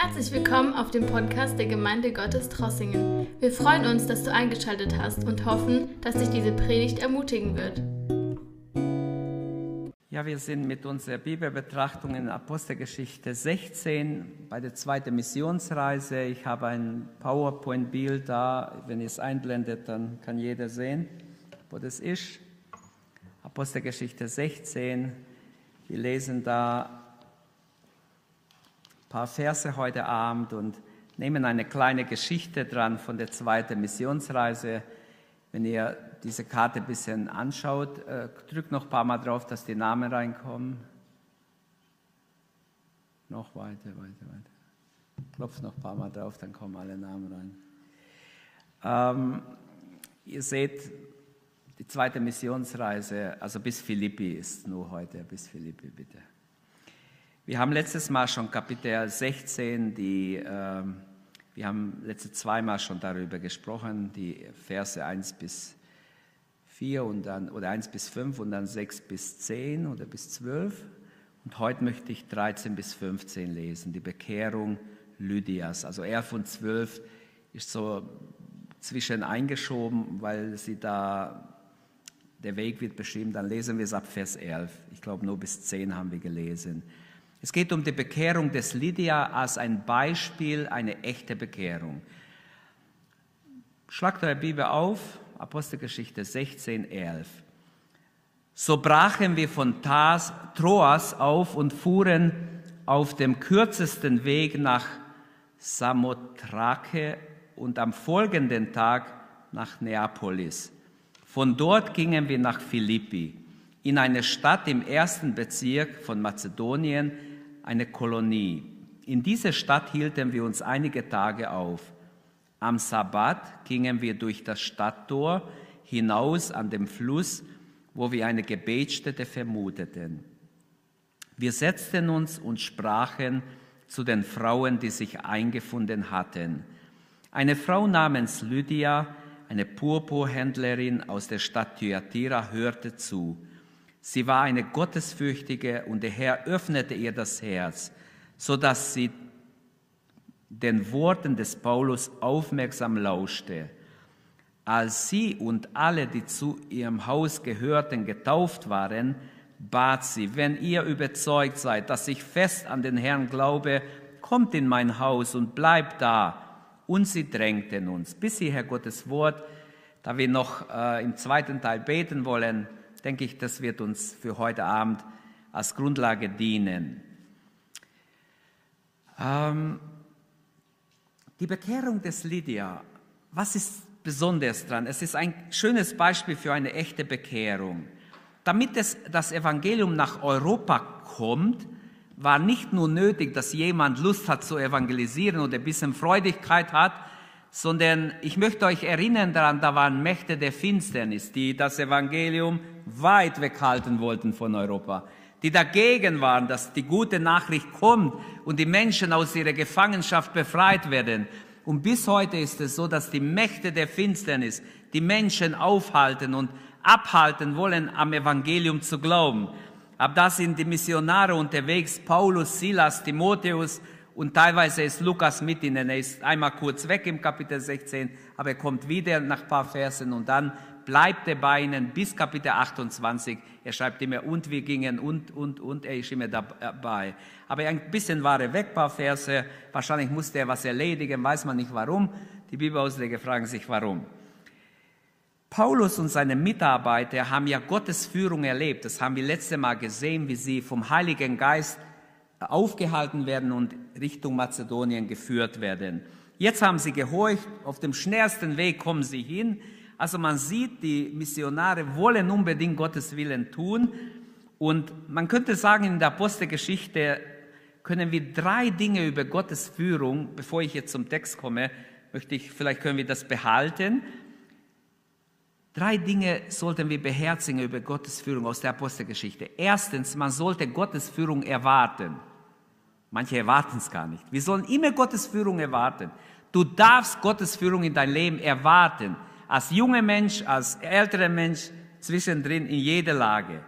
Herzlich willkommen auf dem Podcast der Gemeinde Gottes Trossingen. Wir freuen uns, dass du eingeschaltet hast und hoffen, dass dich diese Predigt ermutigen wird. Ja, wir sind mit unserer Bibelbetrachtung in Apostelgeschichte 16 bei der zweiten Missionsreise. Ich habe ein PowerPoint-Bild da. Wenn ihr es einblendet, dann kann jeder sehen, wo das ist. Apostelgeschichte 16. Wir lesen da paar Verse heute Abend und nehmen eine kleine Geschichte dran von der zweiten Missionsreise. Wenn ihr diese Karte ein bisschen anschaut, äh, drückt noch ein paar Mal drauf, dass die Namen reinkommen. Noch weiter, weiter, weiter. Klopft noch ein paar Mal drauf, dann kommen alle Namen rein. Ähm, ihr seht, die zweite Missionsreise, also bis Philippi ist nur heute, bis Philippi bitte. Wir haben letztes Mal schon Kapitel 16, die, äh, wir haben letzte zweimal schon darüber gesprochen, die Verse 1 bis 4 und dann, oder 1 bis 5 und dann 6 bis 10 oder bis 12. Und heute möchte ich 13 bis 15 lesen, die Bekehrung Lydias. Also 11 und 12 ist so zwischen eingeschoben, weil sie da, der Weg wird beschrieben, dann lesen wir es ab Vers 11. Ich glaube, nur bis 10 haben wir gelesen. Es geht um die Bekehrung des Lydia als ein Beispiel, eine echte Bekehrung. Schlagt eure Bibel auf, Apostelgeschichte 16, 11. So brachen wir von Tas, Troas auf und fuhren auf dem kürzesten Weg nach Samothrake und am folgenden Tag nach Neapolis. Von dort gingen wir nach Philippi, in eine Stadt im ersten Bezirk von Mazedonien, eine Kolonie. In dieser Stadt hielten wir uns einige Tage auf. Am Sabbat gingen wir durch das Stadttor hinaus an dem Fluss, wo wir eine Gebetsstätte vermuteten. Wir setzten uns und sprachen zu den Frauen, die sich eingefunden hatten. Eine Frau namens Lydia, eine Purpurhändlerin aus der Stadt Thyatira, hörte zu. Sie war eine Gottesfürchtige und der Herr öffnete ihr das Herz, so dass sie den Worten des Paulus aufmerksam lauschte. Als sie und alle, die zu ihrem Haus gehörten, getauft waren, bat sie, wenn ihr überzeugt seid, dass ich fest an den Herrn glaube, kommt in mein Haus und bleibt da. Und sie drängten uns, bis sie, Herr Gottes Wort, da wir noch äh, im zweiten Teil beten wollen, denke ich, das wird uns für heute Abend als Grundlage dienen. Ähm, die Bekehrung des Lydia, was ist besonders dran? Es ist ein schönes Beispiel für eine echte Bekehrung. Damit es, das Evangelium nach Europa kommt, war nicht nur nötig, dass jemand Lust hat zu evangelisieren oder ein bisschen Freudigkeit hat, sondern ich möchte euch erinnern daran, da waren Mächte der Finsternis, die das Evangelium weit weghalten wollten von Europa, die dagegen waren, dass die gute Nachricht kommt und die Menschen aus ihrer Gefangenschaft befreit werden. Und bis heute ist es so, dass die Mächte der Finsternis die Menschen aufhalten und abhalten wollen, am Evangelium zu glauben. Ab da sind die Missionare unterwegs, Paulus, Silas, Timotheus, und teilweise ist Lukas mit ihnen. Er ist einmal kurz weg im Kapitel 16, aber er kommt wieder nach ein paar Versen und dann bleibt er bei ihnen bis Kapitel 28. Er schreibt immer, und wir gingen und, und, und, er ist immer dabei. Aber ein bisschen war er weg, ein paar Verse. Wahrscheinlich musste er was erledigen, weiß man nicht warum. Die Bibelausleger fragen sich, warum. Paulus und seine Mitarbeiter haben ja Gottes Führung erlebt. Das haben wir letzte Mal gesehen, wie sie vom Heiligen Geist aufgehalten werden und Richtung Mazedonien geführt werden. Jetzt haben sie gehorcht, auf dem schnellsten Weg kommen sie hin. Also man sieht, die Missionare wollen unbedingt Gottes Willen tun. Und man könnte sagen, in der Apostelgeschichte können wir drei Dinge über Gottes Führung, bevor ich jetzt zum Text komme, möchte ich, vielleicht können wir das behalten. Drei Dinge sollten wir beherzigen über Gottes Führung aus der Apostelgeschichte. Erstens, man sollte Gottes Führung erwarten. Manche erwarten es gar nicht. Wir sollen immer Gottes Führung erwarten. Du darfst Gottes Führung in dein Leben erwarten. Als junger Mensch, als älterer Mensch, zwischendrin, in jeder Lage.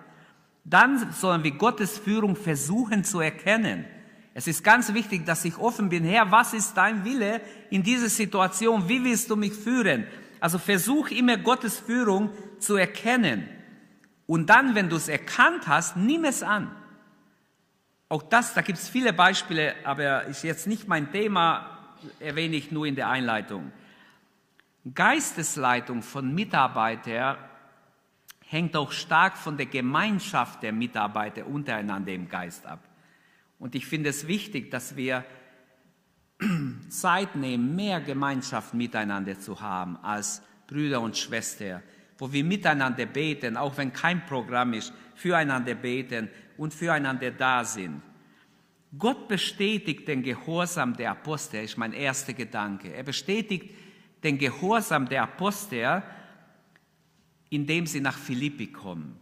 Dann sollen wir Gottes Führung versuchen zu erkennen. Es ist ganz wichtig, dass ich offen bin. Herr, was ist dein Wille in dieser Situation? Wie willst du mich führen? Also versuch immer Gottes Führung zu erkennen. Und dann, wenn du es erkannt hast, nimm es an. Auch das, da gibt es viele Beispiele, aber ist jetzt nicht mein Thema, erwähne ich nur in der Einleitung. Geistesleitung von Mitarbeitern hängt auch stark von der Gemeinschaft der Mitarbeiter untereinander im Geist ab. Und ich finde es wichtig, dass wir Zeit nehmen, mehr Gemeinschaft miteinander zu haben als Brüder und Schwestern, wo wir miteinander beten, auch wenn kein Programm ist, füreinander beten und füreinander da sind. Gott bestätigt den Gehorsam der Apostel, ist mein erster Gedanke. Er bestätigt den Gehorsam der Apostel, indem sie nach Philippi kommen.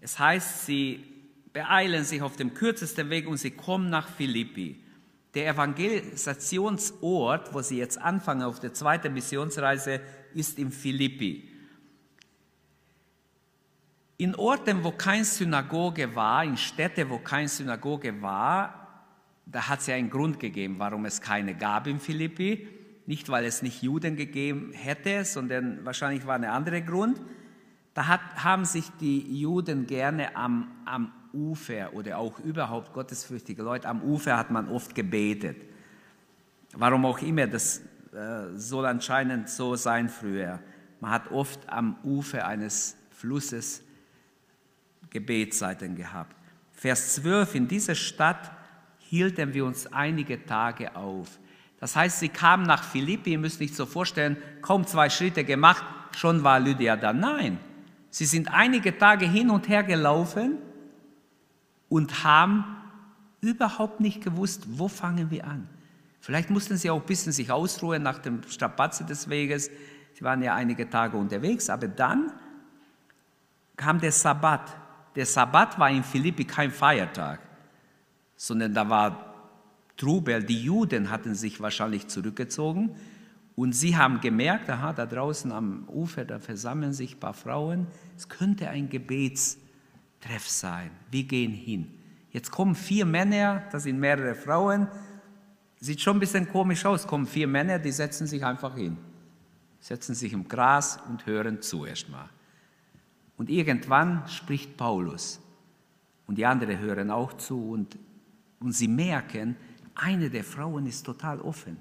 Es heißt, sie beeilen sich auf dem kürzesten Weg und sie kommen nach Philippi. Der Evangelisationsort, wo sie jetzt anfangen auf der zweiten Missionsreise, ist in Philippi. In Orten, wo keine Synagoge war, in Städten, wo keine Synagoge war, da hat es ja einen Grund gegeben, warum es keine gab in Philippi. Nicht, weil es nicht Juden gegeben hätte, sondern wahrscheinlich war ein anderer Grund. Da hat, haben sich die Juden gerne am, am Ufer oder auch überhaupt gottesfürchtige Leute, am Ufer hat man oft gebetet. Warum auch immer, das äh, soll anscheinend so sein früher. Man hat oft am Ufer eines Flusses Gebetszeiten gehabt. Vers 12, in dieser Stadt hielten wir uns einige Tage auf. Das heißt, sie kamen nach Philippi, ihr müsst nicht so vorstellen, kaum zwei Schritte gemacht, schon war Lydia da. Nein, sie sind einige Tage hin und her gelaufen und haben überhaupt nicht gewusst, wo fangen wir an. Vielleicht mussten sie auch ein bisschen sich ausruhen nach dem Strapaze des Weges. Sie waren ja einige Tage unterwegs, aber dann kam der Sabbat. Der Sabbat war in Philippi kein Feiertag, sondern da war Trubel. Die Juden hatten sich wahrscheinlich zurückgezogen und sie haben gemerkt, aha, da draußen am Ufer, da versammeln sich ein paar Frauen. Es könnte ein Gebetstreff sein. Wir gehen hin. Jetzt kommen vier Männer, das sind mehrere Frauen. Sieht schon ein bisschen komisch aus. Kommen vier Männer, die setzen sich einfach hin. Setzen sich im Gras und hören zu erstmal. Und irgendwann spricht Paulus. Und die anderen hören auch zu und, und sie merken, eine der Frauen ist total offen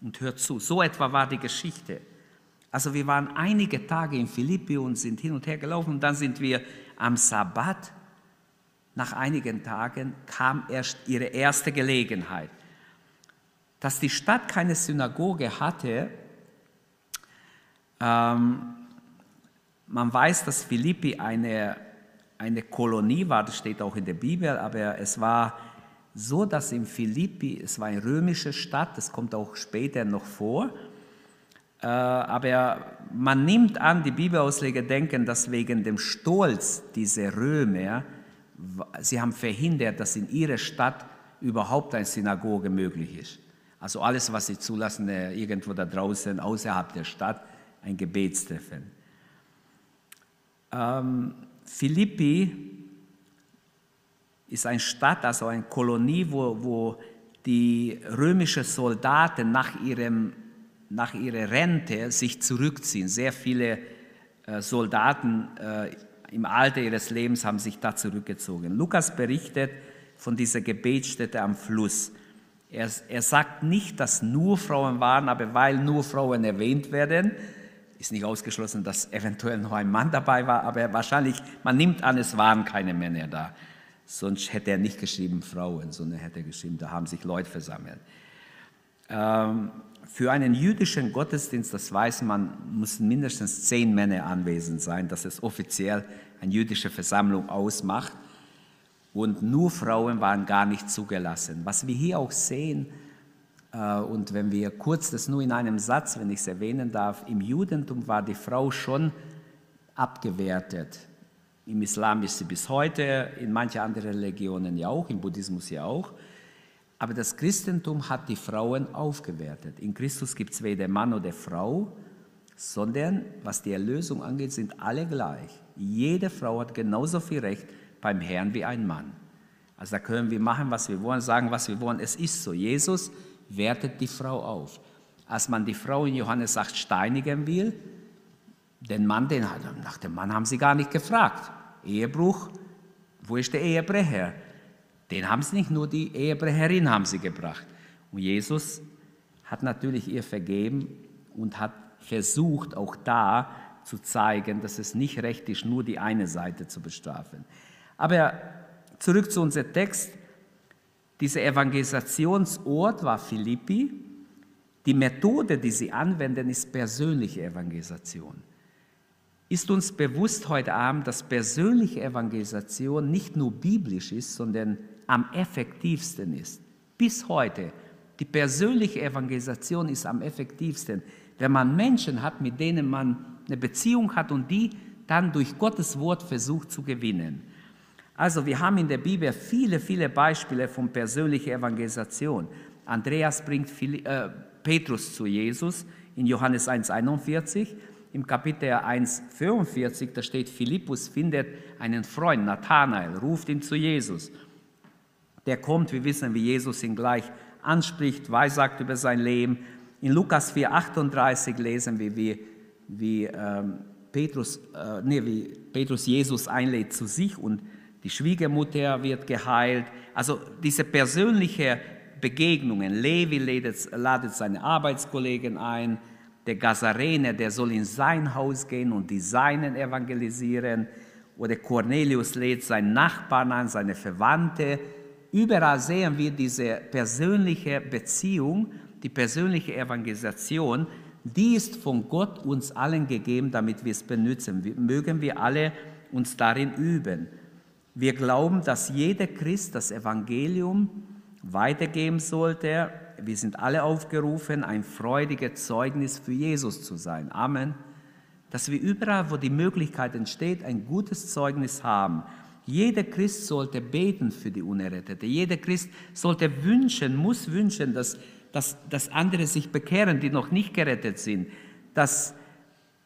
und hört zu. So etwa war die Geschichte. Also wir waren einige Tage in Philippi und sind hin und her gelaufen und dann sind wir am Sabbat. Nach einigen Tagen kam erst ihre erste Gelegenheit. Dass die Stadt keine Synagoge hatte, ähm, man weiß, dass Philippi eine, eine Kolonie war, das steht auch in der Bibel, aber es war so, dass in Philippi, es war eine römische Stadt, das kommt auch später noch vor, äh, aber man nimmt an, die Bibelausleger denken, dass wegen dem Stolz dieser Römer, sie haben verhindert, dass in ihrer Stadt überhaupt eine Synagoge möglich ist. Also alles, was sie zulassen, äh, irgendwo da draußen, außerhalb der Stadt, ein Gebetstreffen. Ähm, Philippi ist eine Stadt, also eine Kolonie, wo, wo die römischen Soldaten nach, ihrem, nach ihrer Rente sich zurückziehen. Sehr viele äh, Soldaten äh, im Alter ihres Lebens haben sich da zurückgezogen. Lukas berichtet von dieser Gebetsstätte am Fluss. Er, er sagt nicht, dass nur Frauen waren, aber weil nur Frauen erwähnt werden, ist nicht ausgeschlossen, dass eventuell noch ein Mann dabei war, aber wahrscheinlich, man nimmt an, es waren keine Männer da. Sonst hätte er nicht geschrieben Frauen, sondern hätte er geschrieben, da haben sich Leute versammelt. Ähm, für einen jüdischen Gottesdienst, das weiß man, müssen mindestens zehn Männer anwesend sein, dass es offiziell eine jüdische Versammlung ausmacht. Und nur Frauen waren gar nicht zugelassen. Was wir hier auch sehen, und wenn wir kurz das nur in einem Satz, wenn ich es erwähnen darf, im Judentum war die Frau schon abgewertet. Im Islam ist sie bis heute, in manchen anderen Religionen ja auch, im Buddhismus ja auch. Aber das Christentum hat die Frauen aufgewertet. In Christus gibt es weder Mann oder Frau, sondern was die Erlösung angeht, sind alle gleich. Jede Frau hat genauso viel Recht beim Herrn wie ein Mann. Also da können wir machen, was wir wollen, sagen, was wir wollen. Es ist so. Jesus wertet die Frau auf. Als man die Frau in Johannes 8 steinigen will, den Mann, den, nach dem Mann haben sie gar nicht gefragt. Ehebruch, wo ist der Ehebrecher? Den haben sie nicht, nur die Ehebrecherin haben sie gebracht. Und Jesus hat natürlich ihr vergeben und hat versucht, auch da zu zeigen, dass es nicht recht ist, nur die eine Seite zu bestrafen. Aber zurück zu unserem Text. Dieser Evangelisationsort war Philippi. Die Methode, die sie anwenden, ist persönliche Evangelisation. Ist uns bewusst heute Abend, dass persönliche Evangelisation nicht nur biblisch ist, sondern am effektivsten ist? Bis heute. Die persönliche Evangelisation ist am effektivsten, wenn man Menschen hat, mit denen man eine Beziehung hat und die dann durch Gottes Wort versucht zu gewinnen. Also wir haben in der Bibel viele, viele Beispiele von persönlicher Evangelisation. Andreas bringt äh, Petrus zu Jesus in Johannes 1,41. Im Kapitel 1,44, da steht, Philippus findet einen Freund, Nathanael, ruft ihn zu Jesus. Der kommt, wir wissen, wie Jesus ihn gleich anspricht, weissagt über sein Leben. In Lukas 4,38 lesen wir, wie, wie, ähm, Petrus, äh, nee, wie Petrus Jesus einlädt zu sich und die Schwiegermutter wird geheilt. Also diese persönliche Begegnungen. Levi ladet, ladet seine Arbeitskollegen ein. Der Gazarener, der soll in sein Haus gehen und die Seinen evangelisieren. Oder Cornelius lädt seinen Nachbarn ein, seine Verwandte. Überall sehen wir diese persönliche Beziehung, die persönliche Evangelisation, die ist von Gott uns allen gegeben, damit wir es benutzen. Mögen wir alle uns darin üben. Wir glauben, dass jeder Christ das Evangelium weitergeben sollte. Wir sind alle aufgerufen, ein freudiges Zeugnis für Jesus zu sein. Amen. Dass wir überall, wo die Möglichkeit entsteht, ein gutes Zeugnis haben. Jeder Christ sollte beten für die Unerrettete. Jeder Christ sollte wünschen, muss wünschen, dass, dass, dass andere sich bekehren, die noch nicht gerettet sind. Dass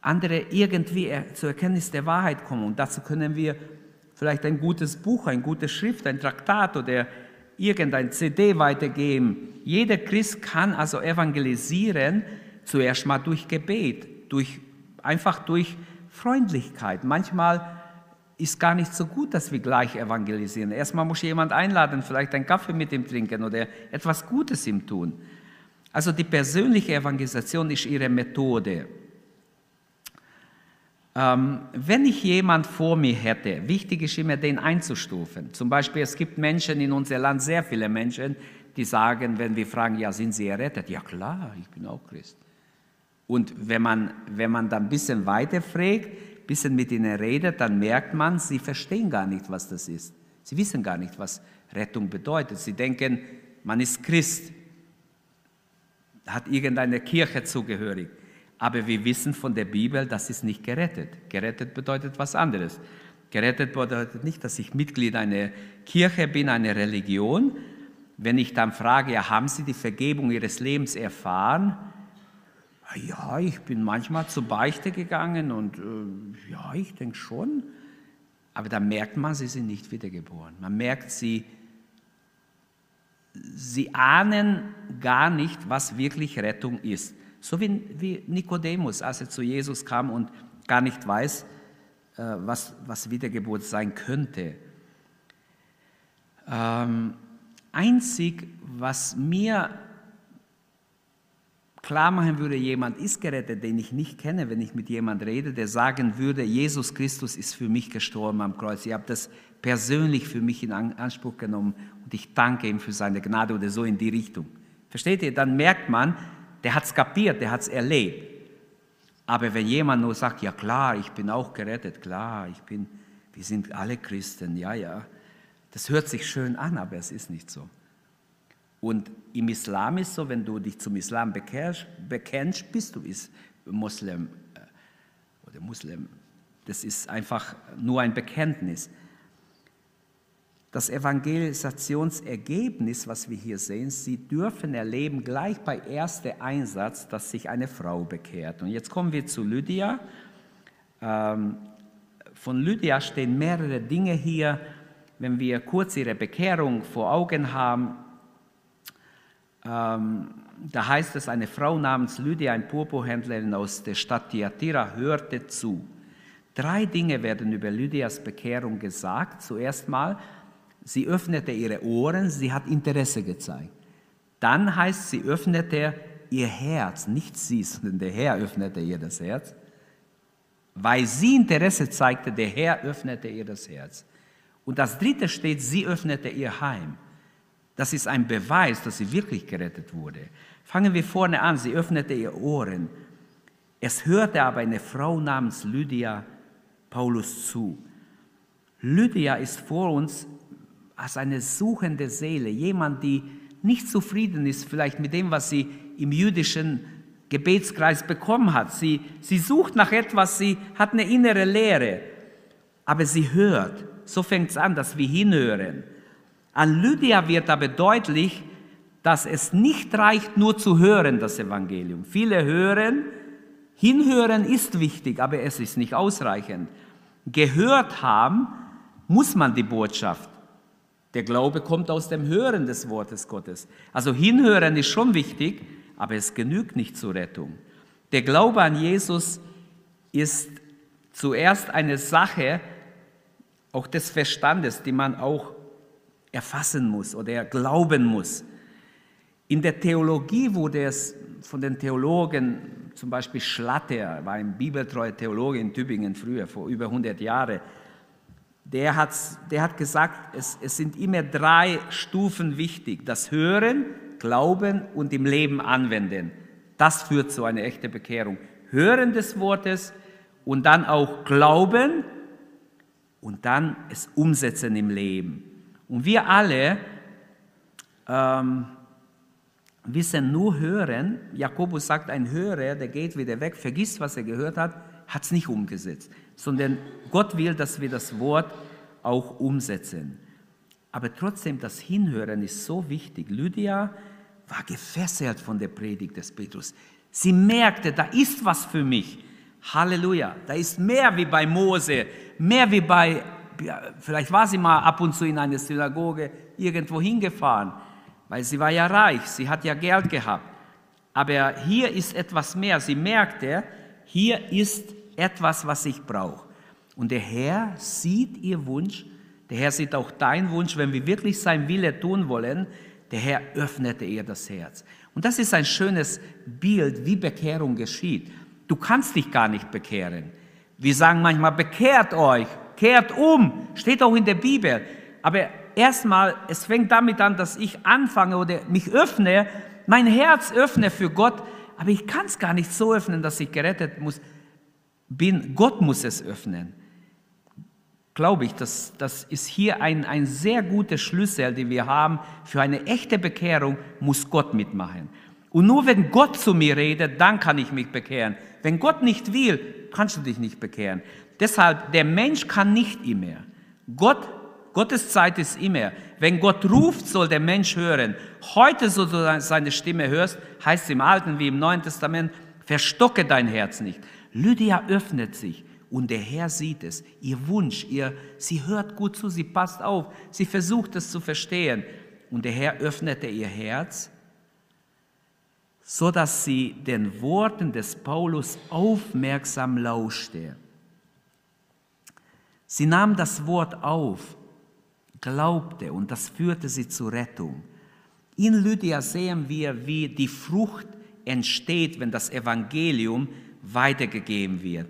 andere irgendwie zur Erkenntnis der Wahrheit kommen. Und dazu können wir vielleicht ein gutes Buch, ein gutes Schrift, ein Traktat oder irgendein CD weitergeben. Jeder Christ kann also evangelisieren, zuerst mal durch Gebet, durch, einfach durch Freundlichkeit. Manchmal ist gar nicht so gut, dass wir gleich evangelisieren. Erstmal muss jemand einladen, vielleicht einen Kaffee mit ihm trinken oder etwas Gutes ihm tun. Also die persönliche Evangelisation ist ihre Methode. Ähm, wenn ich jemand vor mir hätte, wichtig ist immer, den einzustufen. Zum Beispiel, es gibt Menschen in unserem Land, sehr viele Menschen, die sagen, wenn wir fragen, ja, sind sie errettet? Ja klar, ich bin auch Christ. Und wenn man, wenn man dann ein bisschen weiter fragt, ein bisschen mit ihnen redet, dann merkt man, sie verstehen gar nicht, was das ist. Sie wissen gar nicht, was Rettung bedeutet. Sie denken, man ist Christ, hat irgendeine Kirche zugehörig. Aber wir wissen von der Bibel, das ist nicht gerettet. Gerettet bedeutet was anderes. Gerettet bedeutet nicht, dass ich Mitglied einer Kirche bin, einer Religion. Wenn ich dann frage, ja, haben Sie die Vergebung Ihres Lebens erfahren? Ja, ich bin manchmal zur Beichte gegangen und äh, ja, ich denke schon. Aber da merkt man, Sie sind nicht wiedergeboren. Man merkt, Sie, Sie ahnen gar nicht, was wirklich Rettung ist. So wie, wie Nikodemus, als er zu Jesus kam und gar nicht weiß, äh, was, was Wiedergeburt sein könnte. Ähm, einzig, was mir klar machen würde, jemand ist gerettet, den ich nicht kenne, wenn ich mit jemand rede, der sagen würde, Jesus Christus ist für mich gestorben am Kreuz. Ich habe das persönlich für mich in Anspruch genommen und ich danke ihm für seine Gnade oder so in die Richtung. Versteht ihr? Dann merkt man, der hat es kapiert, der hat es erlebt. Aber wenn jemand nur sagt, ja klar, ich bin auch gerettet, klar, ich bin, wir sind alle Christen, ja, ja, das hört sich schön an, aber es ist nicht so. Und im Islam ist so, wenn du dich zum Islam bekennst, bekennst bist du Muslim äh, oder Muslim. Das ist einfach nur ein Bekenntnis. Das Evangelisationsergebnis, was wir hier sehen, Sie dürfen erleben, gleich bei erster Einsatz, dass sich eine Frau bekehrt. Und jetzt kommen wir zu Lydia. Ähm, von Lydia stehen mehrere Dinge hier. wenn wir kurz ihre Bekehrung vor Augen haben, ähm, da heißt es, eine Frau namens Lydia, ein Purpurhändlerin aus der Stadt Thyatira, hörte zu. Drei Dinge werden über Lydias Bekehrung gesagt. Zuerst mal, sie öffnete ihre Ohren, sie hat Interesse gezeigt. Dann heißt, sie öffnete ihr Herz, nicht sie, sondern der Herr öffnete ihr das Herz. Weil sie Interesse zeigte, der Herr öffnete ihr das Herz. Und das dritte steht, sie öffnete ihr Heim. Das ist ein Beweis, dass sie wirklich gerettet wurde. Fangen wir vorne an. Sie öffnete ihr Ohren. Es hörte aber eine Frau namens Lydia Paulus zu. Lydia ist vor uns als eine suchende Seele, jemand, die nicht zufrieden ist vielleicht mit dem, was sie im jüdischen Gebetskreis bekommen hat. Sie, sie sucht nach etwas, sie hat eine innere Leere, aber sie hört. So fängt es an, dass wir hinhören. An Lydia wird aber deutlich, dass es nicht reicht, nur zu hören, das Evangelium. Viele hören, hinhören ist wichtig, aber es ist nicht ausreichend. Gehört haben muss man die Botschaft. Der Glaube kommt aus dem Hören des Wortes Gottes. Also hinhören ist schon wichtig, aber es genügt nicht zur Rettung. Der Glaube an Jesus ist zuerst eine Sache auch des Verstandes, die man auch erfassen muss oder glauben muss. In der Theologie wurde es von den Theologen, zum Beispiel Schlatter, war ein bibeltreuer Theologe in Tübingen früher, vor über 100 Jahren, der hat, der hat gesagt, es, es sind immer drei Stufen wichtig. Das Hören, Glauben und im Leben anwenden. Das führt zu einer echten Bekehrung. Hören des Wortes und dann auch Glauben und dann es umsetzen im Leben. Und wir alle ähm, wissen nur hören. Jakobus sagt, ein Hörer, der geht wieder weg, vergisst, was er gehört hat, hat es nicht umgesetzt, sondern Gott will, dass wir das Wort auch umsetzen. Aber trotzdem, das Hinhören ist so wichtig. Lydia war gefesselt von der Predigt des Petrus. Sie merkte, da ist was für mich. Halleluja. Da ist mehr wie bei Mose, mehr wie bei vielleicht war sie mal ab und zu in eine Synagoge irgendwo hingefahren, weil sie war ja reich, sie hat ja Geld gehabt. Aber hier ist etwas mehr. Sie merkte, hier ist etwas, was ich brauche. Und der Herr sieht ihr Wunsch, der Herr sieht auch dein Wunsch, wenn wir wirklich sein Wille tun wollen, der Herr öffnete ihr das Herz. Und das ist ein schönes Bild, wie Bekehrung geschieht. Du kannst dich gar nicht bekehren. Wir sagen manchmal, bekehrt euch kehrt um, steht auch in der Bibel. Aber erstmal, es fängt damit an, dass ich anfange oder mich öffne, mein Herz öffne für Gott, aber ich kann es gar nicht so öffnen, dass ich gerettet muss, bin. Gott muss es öffnen. Glaube ich, das, das ist hier ein, ein sehr guter Schlüssel, den wir haben. Für eine echte Bekehrung muss Gott mitmachen. Und nur wenn Gott zu mir redet, dann kann ich mich bekehren. Wenn Gott nicht will, kannst du dich nicht bekehren. Deshalb, der Mensch kann nicht immer. Gott, Gottes Zeit ist immer. Wenn Gott ruft, soll der Mensch hören. Heute, so du seine Stimme hörst, heißt es im Alten wie im Neuen Testament, verstocke dein Herz nicht. Lydia öffnet sich und der Herr sieht es. Ihr Wunsch, ihr, sie hört gut zu, sie passt auf, sie versucht es zu verstehen. Und der Herr öffnete ihr Herz, so dass sie den Worten des Paulus aufmerksam lauschte. Sie nahm das Wort auf, glaubte und das führte sie zur Rettung. In Lydia sehen wir, wie die Frucht entsteht, wenn das Evangelium weitergegeben wird.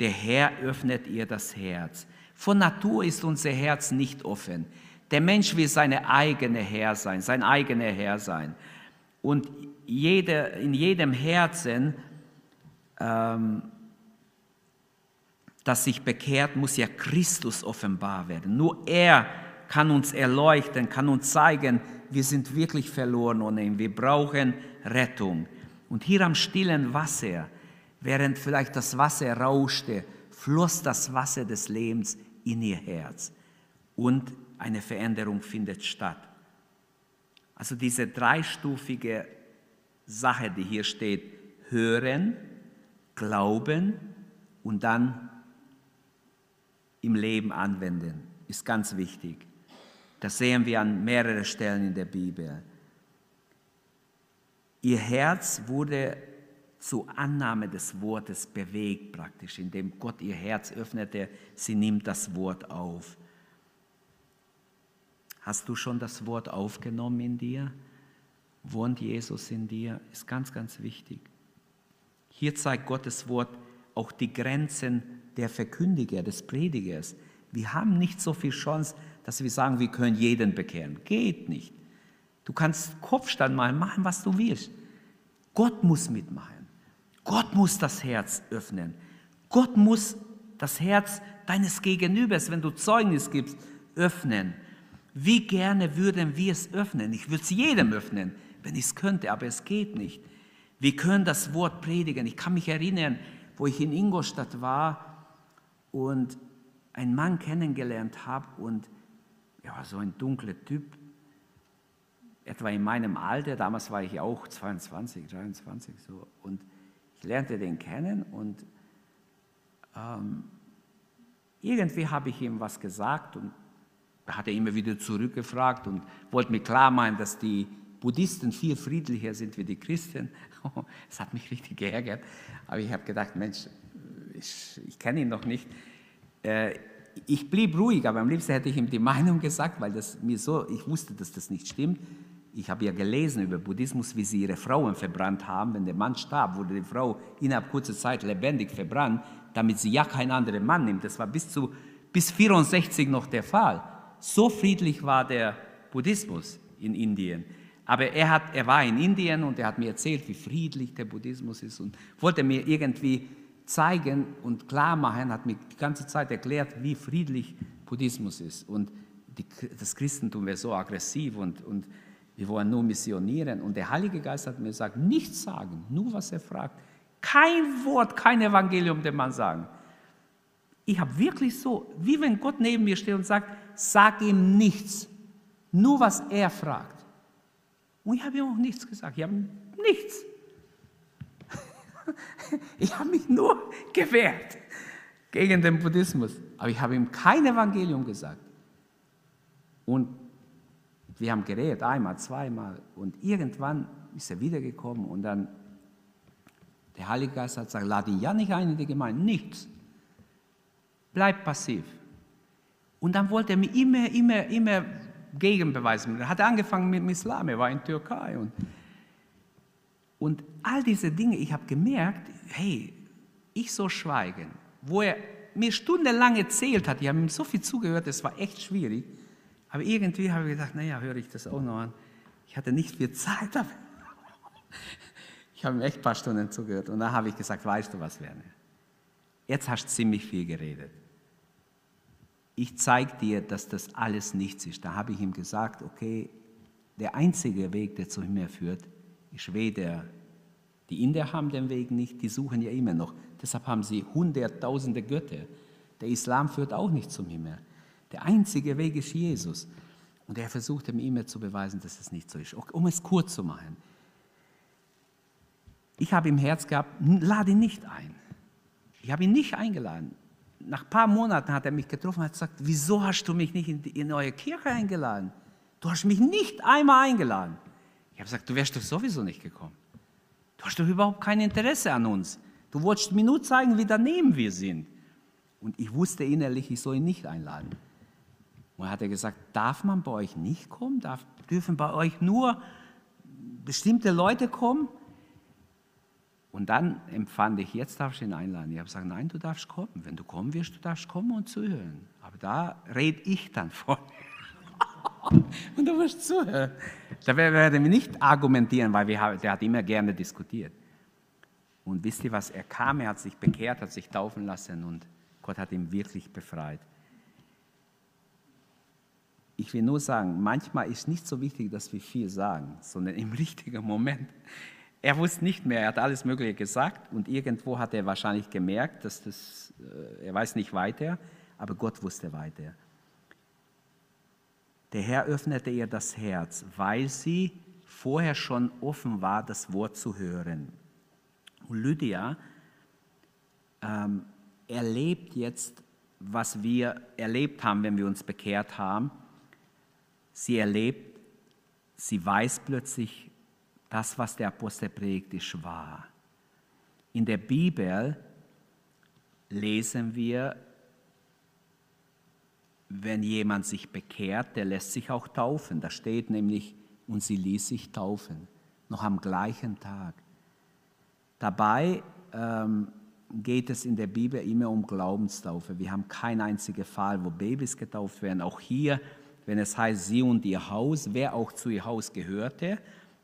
Der Herr öffnet ihr das Herz. Von Natur ist unser Herz nicht offen. Der Mensch will seine eigene Herr sein, sein eigener Herr sein. Und jede, in jedem Herzen ähm, das sich bekehrt, muss ja Christus offenbar werden. Nur er kann uns erleuchten, kann uns zeigen, wir sind wirklich verloren ohne ihn. Wir brauchen Rettung. Und hier am stillen Wasser, während vielleicht das Wasser rauschte, floss das Wasser des Lebens in ihr Herz. Und eine Veränderung findet statt. Also diese dreistufige Sache, die hier steht, hören, glauben und dann im Leben anwenden, ist ganz wichtig. Das sehen wir an mehreren Stellen in der Bibel. Ihr Herz wurde zur Annahme des Wortes bewegt, praktisch, indem Gott ihr Herz öffnete, sie nimmt das Wort auf. Hast du schon das Wort aufgenommen in dir? Wohnt Jesus in dir? Ist ganz, ganz wichtig. Hier zeigt Gottes Wort auch die Grenzen der Verkündiger, des Predigers. Wir haben nicht so viel Chance, dass wir sagen, wir können jeden bekehren. Geht nicht. Du kannst Kopfstand mal machen, was du willst. Gott muss mitmachen. Gott muss das Herz öffnen. Gott muss das Herz deines Gegenübers, wenn du Zeugnis gibst, öffnen. Wie gerne würden wir es öffnen? Ich würde es jedem öffnen, wenn ich es könnte, aber es geht nicht. Wir können das Wort predigen. Ich kann mich erinnern, wo ich in Ingolstadt war und einen Mann kennengelernt habe und ja, so ein dunkler Typ, etwa in meinem Alter, damals war ich auch 22, 23 so, und ich lernte den kennen und ähm, irgendwie habe ich ihm was gesagt und da hat er immer wieder zurückgefragt und wollte mir klar machen, dass die Buddhisten viel friedlicher sind wie die Christen. Das hat mich richtig geärgert. Aber ich habe gedacht, Mensch, ich, ich kenne ihn noch nicht. Äh, ich blieb ruhig, aber am liebsten hätte ich ihm die Meinung gesagt, weil das mir so, ich wusste, dass das nicht stimmt. Ich habe ja gelesen über Buddhismus, wie sie ihre Frauen verbrannt haben. Wenn der Mann starb, wurde die Frau innerhalb kurzer Zeit lebendig verbrannt, damit sie ja keinen anderen Mann nimmt. Das war bis zu bis 64 noch der Fall. So friedlich war der Buddhismus in Indien. Aber er, hat, er war in Indien und er hat mir erzählt, wie friedlich der Buddhismus ist und wollte mir irgendwie zeigen und klar machen, hat mir die ganze Zeit erklärt, wie friedlich Buddhismus ist. Und die, das Christentum wäre so aggressiv und, und wir wollen nur missionieren. Und der Heilige Geist hat mir gesagt, nichts sagen, nur was er fragt. Kein Wort, kein Evangelium dem Mann sagen. Ich habe wirklich so, wie wenn Gott neben mir steht und sagt, sag ihm nichts, nur was er fragt. Und ich habe ihm auch nichts gesagt, ich habe nichts. Ich habe mich nur gewehrt gegen den Buddhismus, aber ich habe ihm kein Evangelium gesagt. Und wir haben geredet, einmal, zweimal, und irgendwann ist er wiedergekommen und dann der Heilige Geist hat gesagt, lade ihn ja nicht ein in die Gemeinde, nichts. Bleib passiv. Und dann wollte er mir immer, immer, immer Gegenbeweise. Er hat angefangen mit dem Islam, er war in Türkei. Und, und all diese Dinge, ich habe gemerkt, hey, ich soll schweigen. Wo er mir stundenlang erzählt hat, ich habe ihm so viel zugehört, es war echt schwierig. Aber irgendwie habe ich gedacht, naja, höre ich das auch noch an. Ich hatte nicht viel Zeit, aber ich habe ihm echt ein paar Stunden zugehört. Und dann habe ich gesagt, weißt du was, Werner? Jetzt hast du ziemlich viel geredet. Ich zeige dir, dass das alles nichts ist. Da habe ich ihm gesagt, okay, der einzige Weg, der zu Himmel führt, ist weder, die Inder haben den Weg nicht, die suchen ja immer noch. Deshalb haben sie hunderttausende Götter. Der Islam führt auch nicht zum Himmel. Der einzige Weg ist Jesus. Und er versuchte mir immer zu beweisen, dass es nicht so ist. Um es kurz zu machen. Ich habe im Herz gehabt, lade ihn nicht ein. Ich habe ihn nicht eingeladen. Nach ein paar Monaten hat er mich getroffen und hat gesagt, wieso hast du mich nicht in, die, in eure Kirche eingeladen? Du hast mich nicht einmal eingeladen. Ich habe gesagt, du wärst doch sowieso nicht gekommen. Du hast doch überhaupt kein Interesse an uns. Du wolltest mir nur zeigen, wie daneben wir sind. Und ich wusste innerlich, ich soll ihn nicht einladen. Und hat er gesagt, darf man bei euch nicht kommen? Darf, dürfen bei euch nur bestimmte Leute kommen? Und dann empfand ich, jetzt darfst du ihn einladen. Ich habe gesagt, nein, du darfst kommen. Wenn du kommen wirst, du darfst kommen und zuhören. Aber da rede ich dann vor. und du wirst zuhören. Da werden wir nicht argumentieren, weil wir, der hat immer gerne diskutiert. Und wisst ihr was, er kam, er hat sich bekehrt, hat sich taufen lassen und Gott hat ihn wirklich befreit. Ich will nur sagen, manchmal ist nicht so wichtig, dass wir viel sagen, sondern im richtigen Moment. Er wusste nicht mehr, er hat alles Mögliche gesagt und irgendwo hat er wahrscheinlich gemerkt, dass das, äh, er weiß nicht weiter, aber Gott wusste weiter. Der Herr öffnete ihr das Herz, weil sie vorher schon offen war, das Wort zu hören. Und Lydia ähm, erlebt jetzt, was wir erlebt haben, wenn wir uns bekehrt haben Sie erlebt, sie weiß plötzlich, das, was der Apostel predigt, ist wahr. In der Bibel lesen wir, wenn jemand sich bekehrt, der lässt sich auch taufen. Da steht nämlich, und sie ließ sich taufen, noch am gleichen Tag. Dabei ähm, geht es in der Bibel immer um Glaubenstaufe. Wir haben keinen einzigen Fall, wo Babys getauft werden. Auch hier, wenn es heißt, sie und ihr Haus, wer auch zu ihr Haus gehörte.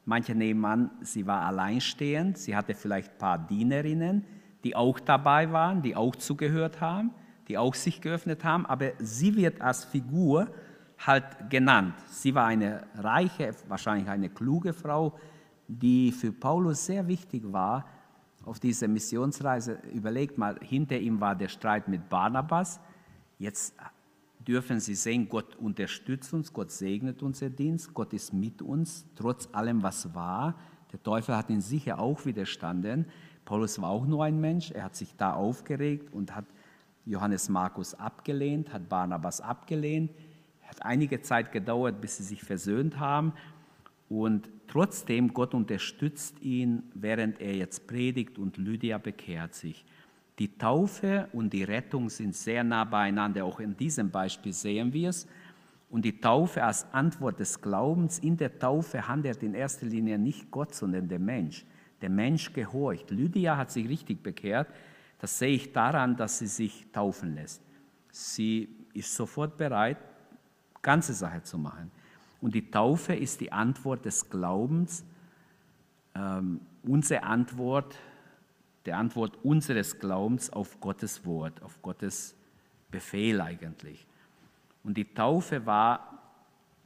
Manche nehmen an, sie war alleinstehend, sie hatte vielleicht ein paar Dienerinnen, die auch dabei waren, die auch zugehört haben, die auch sich geöffnet haben, aber sie wird als Figur halt genannt. Sie war eine reiche, wahrscheinlich eine kluge Frau, die für Paulus sehr wichtig war, auf dieser Missionsreise, überlegt mal, hinter ihm war der Streit mit Barnabas. Jetzt dürfen Sie sehen, Gott unterstützt uns, Gott segnet unser Dienst, Gott ist mit uns, trotz allem, was war. Der Teufel hat ihn sicher auch widerstanden. Paulus war auch nur ein Mensch, er hat sich da aufgeregt und hat Johannes Markus abgelehnt, hat Barnabas abgelehnt. Hat einige Zeit gedauert, bis sie sich versöhnt haben. Und trotzdem, Gott unterstützt ihn, während er jetzt predigt und Lydia bekehrt sich. Die Taufe und die Rettung sind sehr nah beieinander. Auch in diesem Beispiel sehen wir es. Und die Taufe als Antwort des Glaubens, in der Taufe handelt in erster Linie nicht Gott, sondern der Mensch. Der Mensch gehorcht. Lydia hat sich richtig bekehrt. Das sehe ich daran, dass sie sich taufen lässt. Sie ist sofort bereit, ganze Sache zu machen. Und die Taufe ist die Antwort des Glaubens, ähm, unsere Antwort, der Antwort unseres Glaubens auf Gottes Wort, auf Gottes Befehl eigentlich. Und die Taufe war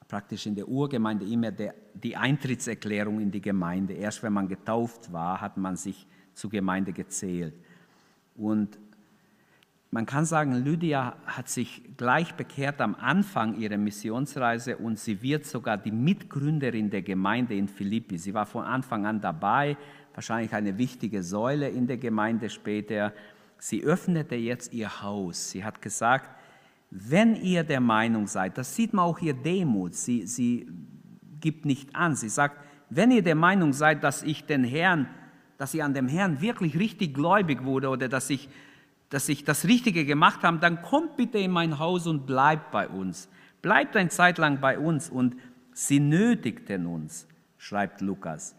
praktisch in der Urgemeinde immer der, die Eintrittserklärung in die Gemeinde. Erst wenn man getauft war, hat man sich zur Gemeinde gezählt. Und man kann sagen, Lydia hat sich gleich bekehrt am Anfang ihrer Missionsreise und sie wird sogar die Mitgründerin der Gemeinde in Philippi. Sie war von Anfang an dabei, wahrscheinlich eine wichtige Säule in der Gemeinde später. Sie öffnete jetzt ihr Haus. Sie hat gesagt, wenn ihr der Meinung seid, das sieht man auch ihr Demut, sie, sie gibt nicht an, sie sagt, wenn ihr der Meinung seid, dass ich den Herrn, dass ich an dem Herrn wirklich richtig gläubig wurde oder dass ich dass ich das Richtige gemacht habe, dann kommt bitte in mein Haus und bleibt bei uns. Bleibt eine Zeit lang bei uns. Und sie nötigten uns, schreibt Lukas.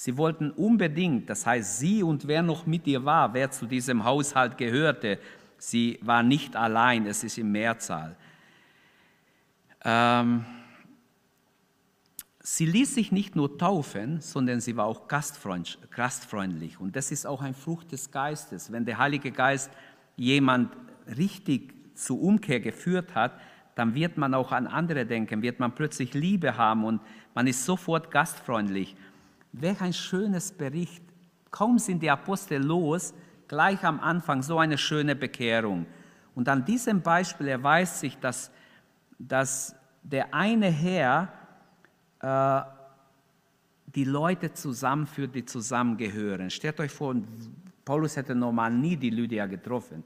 Sie wollten unbedingt, das heißt sie und wer noch mit ihr war, wer zu diesem Haushalt gehörte, sie war nicht allein, es ist in Mehrzahl. Ähm, sie ließ sich nicht nur taufen, sondern sie war auch gastfreundlich. Und das ist auch ein Frucht des Geistes. Wenn der Heilige Geist jemand richtig zur Umkehr geführt hat, dann wird man auch an andere denken, wird man plötzlich Liebe haben und man ist sofort gastfreundlich. Welch ein schönes Bericht. Kaum sind die Apostel los, gleich am Anfang so eine schöne Bekehrung. Und an diesem Beispiel erweist sich, dass, dass der eine Herr äh, die Leute zusammenführt, die zusammengehören. Stellt euch vor, Paulus hätte normal nie die Lydia getroffen.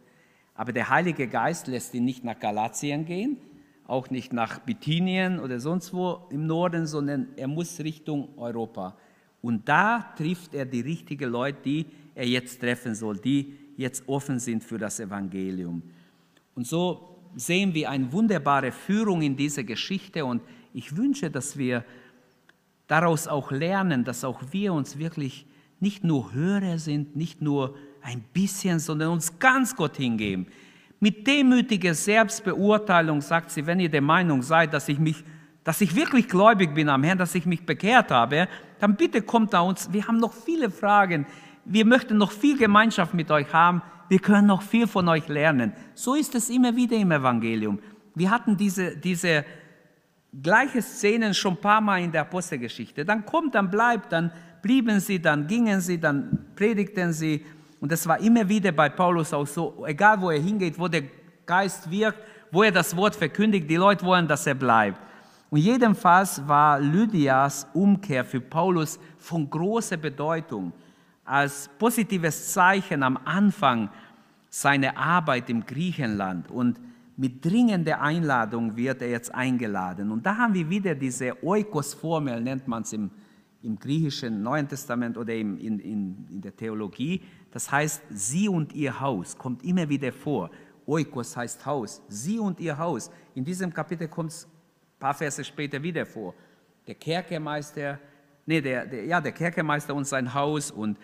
Aber der Heilige Geist lässt ihn nicht nach Galatien gehen, auch nicht nach Bithynien oder sonst wo im Norden, sondern er muss Richtung Europa. Und da trifft er die richtigen Leute, die er jetzt treffen soll, die jetzt offen sind für das Evangelium. Und so sehen wir eine wunderbare Führung in dieser Geschichte und ich wünsche, dass wir daraus auch lernen, dass auch wir uns wirklich nicht nur Hörer sind, nicht nur ein bisschen, sondern uns ganz Gott hingeben. Mit demütiger Selbstbeurteilung sagt sie, wenn ihr der Meinung seid, dass ich mich, dass ich wirklich gläubig bin am Herrn, dass ich mich bekehrt habe, dann bitte kommt da uns. Wir haben noch viele Fragen. Wir möchten noch viel Gemeinschaft mit euch haben. Wir können noch viel von euch lernen. So ist es immer wieder im Evangelium. Wir hatten diese, diese gleiche Szenen schon ein paar Mal in der Apostelgeschichte. Dann kommt, dann bleibt, dann blieben sie, dann gingen sie, dann predigten sie. Und das war immer wieder bei Paulus auch so, egal wo er hingeht, wo der Geist wirkt, wo er das Wort verkündigt, die Leute wollen, dass er bleibt. Und jedenfalls war Lydias Umkehr für Paulus von großer Bedeutung als positives Zeichen am Anfang seiner Arbeit im Griechenland. Und mit dringender Einladung wird er jetzt eingeladen. Und da haben wir wieder diese Oikos-Formel, nennt man es im, im griechischen Neuen Testament oder im, in, in, in der Theologie. Das heißt, sie und ihr Haus kommt immer wieder vor. Oikos heißt Haus, sie und ihr Haus. In diesem Kapitel kommt es paar Verse später wieder vor. Der Kerkermeister, nee, der, der, ja, der Kerkermeister und sein Haus und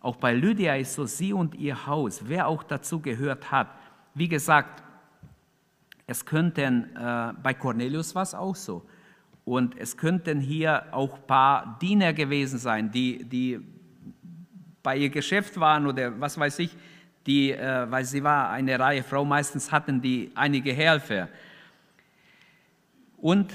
auch bei Lydia ist so sie und ihr Haus, wer auch dazu gehört hat. Wie gesagt, es könnten, äh, bei Cornelius war es auch so. Und es könnten hier auch ein paar Diener gewesen sein, die, die bei ihr Geschäft waren oder was weiß ich, die, äh, weil sie war eine Reihe Frau, meistens hatten die einige Helfer. Und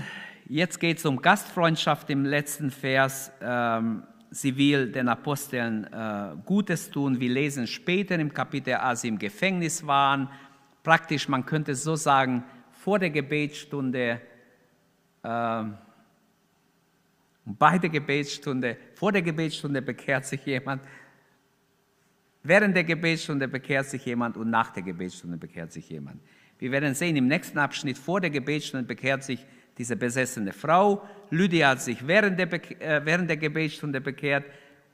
jetzt geht es um Gastfreundschaft im letzten Vers. Ähm, sie will den Aposteln äh, Gutes tun. Wir lesen später im Kapitel, als sie im Gefängnis waren. Praktisch, man könnte so sagen, vor der Gebetsstunde, äh, bei der Gebetsstunde, vor der Gebetsstunde bekehrt sich jemand, während der Gebetsstunde bekehrt sich jemand und nach der Gebetsstunde bekehrt sich jemand. Wir werden sehen, im nächsten Abschnitt vor der Gebetsstunde bekehrt sich diese besessene Frau. Lydia hat sich während der, äh, während der Gebetsstunde bekehrt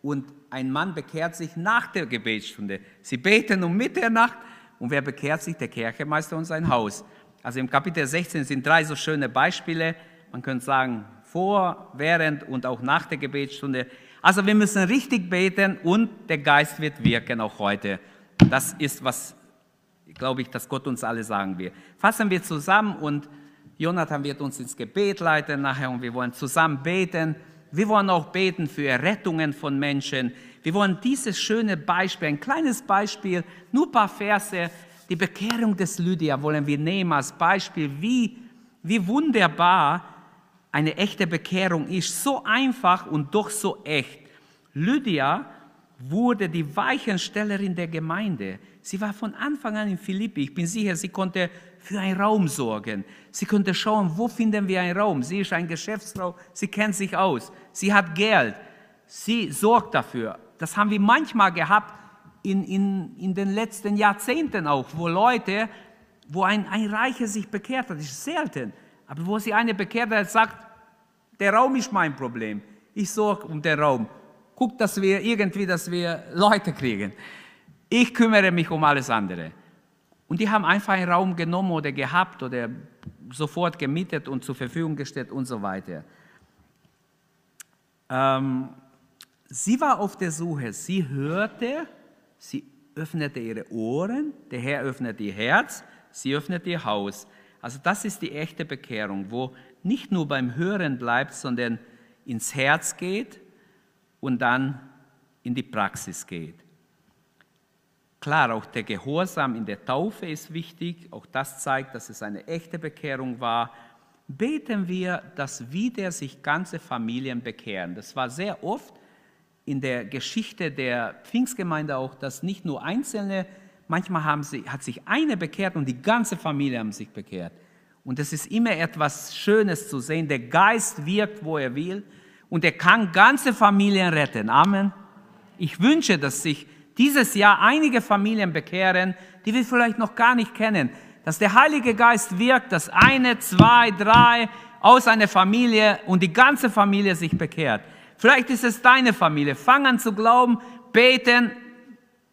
und ein Mann bekehrt sich nach der Gebetsstunde. Sie beten um Mitternacht und wer bekehrt sich? Der Kirchemeister und sein Haus. Also im Kapitel 16 sind drei so schöne Beispiele. Man könnte sagen, vor, während und auch nach der Gebetsstunde. Also wir müssen richtig beten und der Geist wird wirken auch heute. Das ist was, glaube ich, dass Gott uns alle sagen will. Fassen wir zusammen und Jonathan wird uns ins Gebet leiten nachher und wir wollen zusammen beten. Wir wollen auch beten für Errettungen von Menschen. Wir wollen dieses schöne Beispiel, ein kleines Beispiel, nur ein paar Verse, die Bekehrung des Lydia wollen wir nehmen als Beispiel, wie, wie wunderbar eine echte Bekehrung ist. So einfach und doch so echt. Lydia wurde die Weichenstellerin der Gemeinde. Sie war von Anfang an in Philippi. Ich bin sicher, sie konnte für einen Raum sorgen. Sie konnte schauen, wo finden wir einen Raum. Sie ist eine Geschäftsfrau, sie kennt sich aus. Sie hat Geld. Sie sorgt dafür. Das haben wir manchmal gehabt in, in, in den letzten Jahrzehnten auch, wo Leute, wo ein, ein Reicher sich bekehrt hat. Das ist selten. Aber wo sie eine bekehrt hat, sagt, der Raum ist mein Problem. Ich sorge um den Raum. Guck, dass wir irgendwie, dass wir Leute kriegen. Ich kümmere mich um alles andere. Und die haben einfach einen Raum genommen oder gehabt oder sofort gemietet und zur Verfügung gestellt und so weiter. Ähm, sie war auf der Suche. Sie hörte, sie öffnete ihre Ohren, der Herr öffnet ihr Herz, sie öffnet ihr Haus. Also das ist die echte Bekehrung, wo nicht nur beim Hören bleibt, sondern ins Herz geht und dann in die Praxis geht. Klar, auch der Gehorsam in der Taufe ist wichtig. Auch das zeigt, dass es eine echte Bekehrung war. Beten wir, dass wieder sich ganze Familien bekehren. Das war sehr oft in der Geschichte der Pfingstgemeinde auch, dass nicht nur Einzelne, manchmal haben sie, hat sich eine bekehrt und die ganze Familie haben sich bekehrt. Und es ist immer etwas Schönes zu sehen. Der Geist wirkt, wo er will und er kann ganze Familien retten. Amen. Ich wünsche, dass sich dieses Jahr einige Familien bekehren, die wir vielleicht noch gar nicht kennen. Dass der Heilige Geist wirkt, dass eine, zwei, drei aus einer Familie und die ganze Familie sich bekehrt. Vielleicht ist es deine Familie. Fang an zu glauben, beten,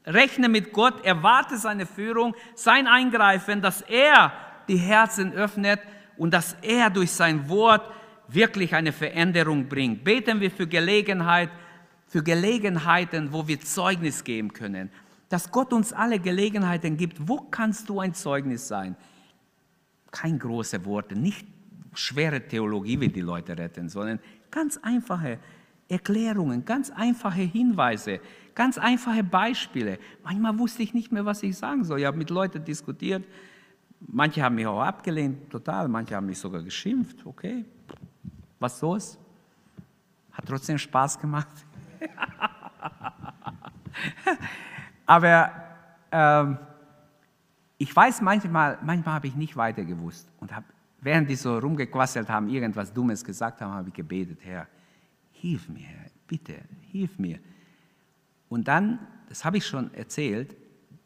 rechne mit Gott, erwarte seine Führung, sein Eingreifen, dass er die Herzen öffnet und dass er durch sein Wort wirklich eine Veränderung bringt. Beten wir für Gelegenheit, für Gelegenheiten, wo wir Zeugnis geben können. Dass Gott uns alle Gelegenheiten gibt. Wo kannst du ein Zeugnis sein? Kein große Worte, nicht schwere Theologie, wie die Leute retten, sondern ganz einfache Erklärungen, ganz einfache Hinweise, ganz einfache Beispiele. Manchmal wusste ich nicht mehr, was ich sagen soll. Ich habe mit Leuten diskutiert. Manche haben mich auch abgelehnt, total. Manche haben mich sogar geschimpft. Okay, was soll's? Hat trotzdem Spaß gemacht. Aber ähm, ich weiß manchmal, manchmal habe ich nicht weiter gewusst und habe, während die so rumgequasselt haben, irgendwas Dummes gesagt haben, habe ich gebetet, Herr, hilf mir, bitte, hilf mir. Und dann, das habe ich schon erzählt,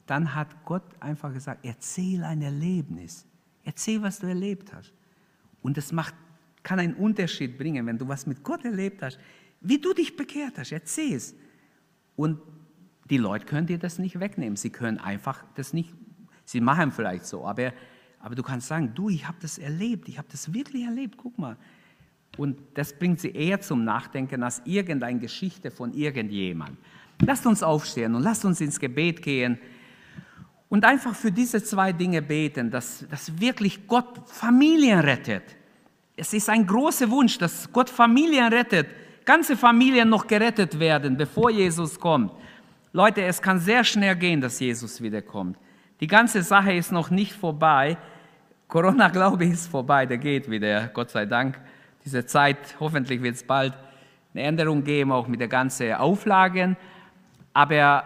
dann hat Gott einfach gesagt, erzähl ein Erlebnis. Erzähl, was du erlebt hast. Und es macht, kann einen Unterschied bringen, wenn du was mit Gott erlebt hast, wie du dich bekehrt hast. Erzähl es. Und die Leute können dir das nicht wegnehmen. Sie können einfach das nicht, sie machen vielleicht so, aber, aber du kannst sagen, du, ich habe das erlebt, ich habe das wirklich erlebt, guck mal. Und das bringt sie eher zum Nachdenken als irgendeine Geschichte von irgendjemand. Lasst uns aufstehen und lasst uns ins Gebet gehen und einfach für diese zwei Dinge beten, dass, dass wirklich Gott Familien rettet. Es ist ein großer Wunsch, dass Gott Familien rettet, ganze Familien noch gerettet werden, bevor Jesus kommt. Leute, es kann sehr schnell gehen, dass Jesus wiederkommt. Die ganze Sache ist noch nicht vorbei. Corona, glaube ich, ist vorbei, der geht wieder, Gott sei Dank. Diese Zeit, hoffentlich wird es bald eine Änderung geben, auch mit den ganzen Auflagen. Aber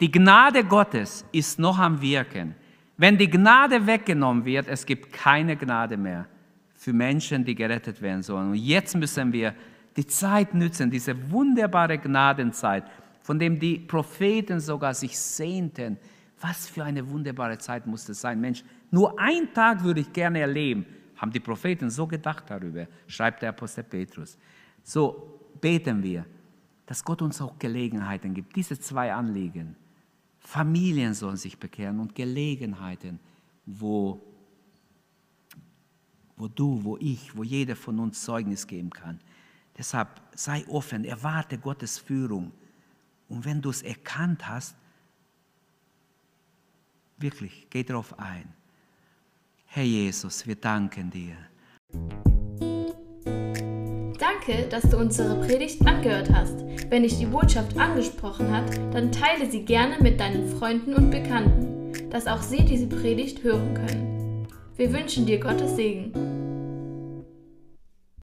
die Gnade Gottes ist noch am Wirken. Wenn die Gnade weggenommen wird, es gibt keine Gnade mehr für Menschen, die gerettet werden sollen. Und jetzt müssen wir die Zeit nützen, diese wunderbare Gnadenzeit, von dem die Propheten sogar sich sehnten. Was für eine wunderbare Zeit muss das sein. Mensch, nur einen Tag würde ich gerne erleben. Haben die Propheten so gedacht darüber, schreibt der Apostel Petrus. So beten wir, dass Gott uns auch Gelegenheiten gibt. Diese zwei Anliegen. Familien sollen sich bekehren und Gelegenheiten, wo, wo du, wo ich, wo jeder von uns Zeugnis geben kann. Deshalb sei offen, erwarte Gottes Führung. Und wenn du es erkannt hast, wirklich, geh darauf ein. Herr Jesus, wir danken dir. Danke, dass du unsere Predigt angehört hast. Wenn dich die Botschaft angesprochen hat, dann teile sie gerne mit deinen Freunden und Bekannten, dass auch sie diese Predigt hören können. Wir wünschen dir Gottes Segen.